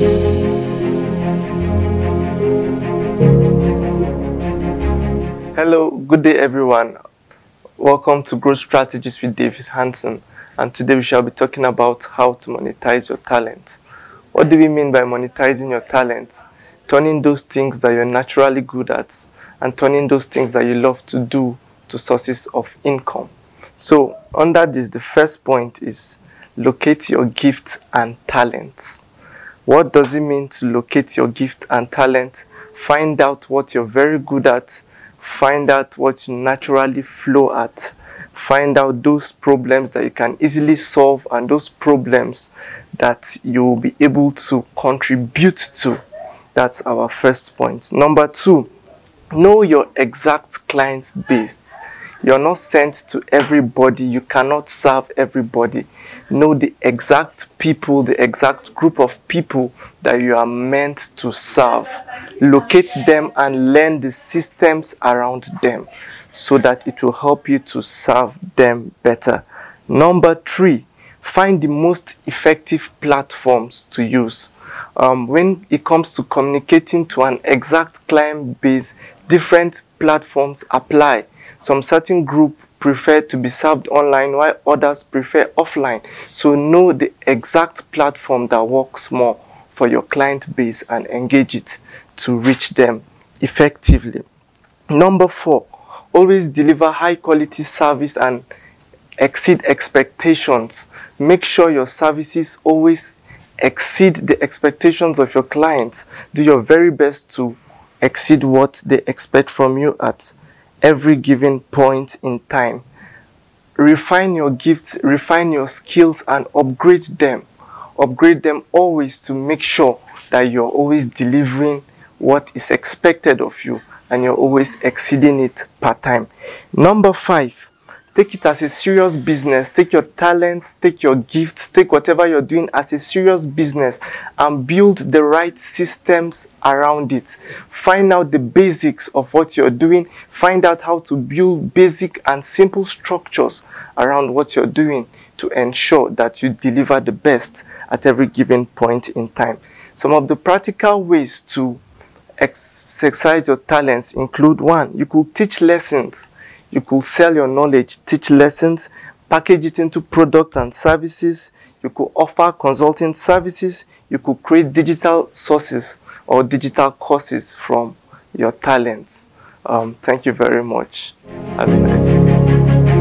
Hello, good day everyone. Welcome to Growth Strategies with David Hanson. And today we shall be talking about how to monetize your talent. What do we mean by monetizing your talent? Turning those things that you're naturally good at and turning those things that you love to do to sources of income. So, under this, the first point is locate your gift and talents. What does it mean to locate your gift and talent? Find out what you're very good at, find out what you naturally flow at, find out those problems that you can easily solve and those problems that you will be able to contribute to. That's our first point. Number two, know your exact client base. You're not sent to everybody. You cannot serve everybody. Know the exact people, the exact group of people that you are meant to serve. Locate them and learn the systems around them so that it will help you to serve them better. Number three, find the most effective platforms to use. Um, when it comes to communicating to an exact client base, different platforms apply. Some certain group prefer to be served online while others prefer offline. So know the exact platform that works more for your client base and engage it to reach them effectively. Number four, always deliver high quality service and exceed expectations. Make sure your services always exceed the expectations of your clients. Do your very best to exceed what they expect from you at every given point in time. Refine your gifts, refine your skills, and upgrade them. Upgrade them always to make sure that you're always delivering what is expected of you and you're always exceeding it per time. Number five, Take it as a serious business. Take your talents, take your gifts, take whatever you're doing as a serious business and build the right systems around it. Find out the basics of what you're doing. Find out how to build basic and simple structures around what you're doing to ensure that you deliver the best at every given point in time. Some of the practical ways to exercise your talents include one, you could teach lessons you could sell your knowledge, teach lessons, package it into products and services. You could offer consulting services. You could create digital sources or digital courses from your talents. Um, thank you very much. Have a nice day.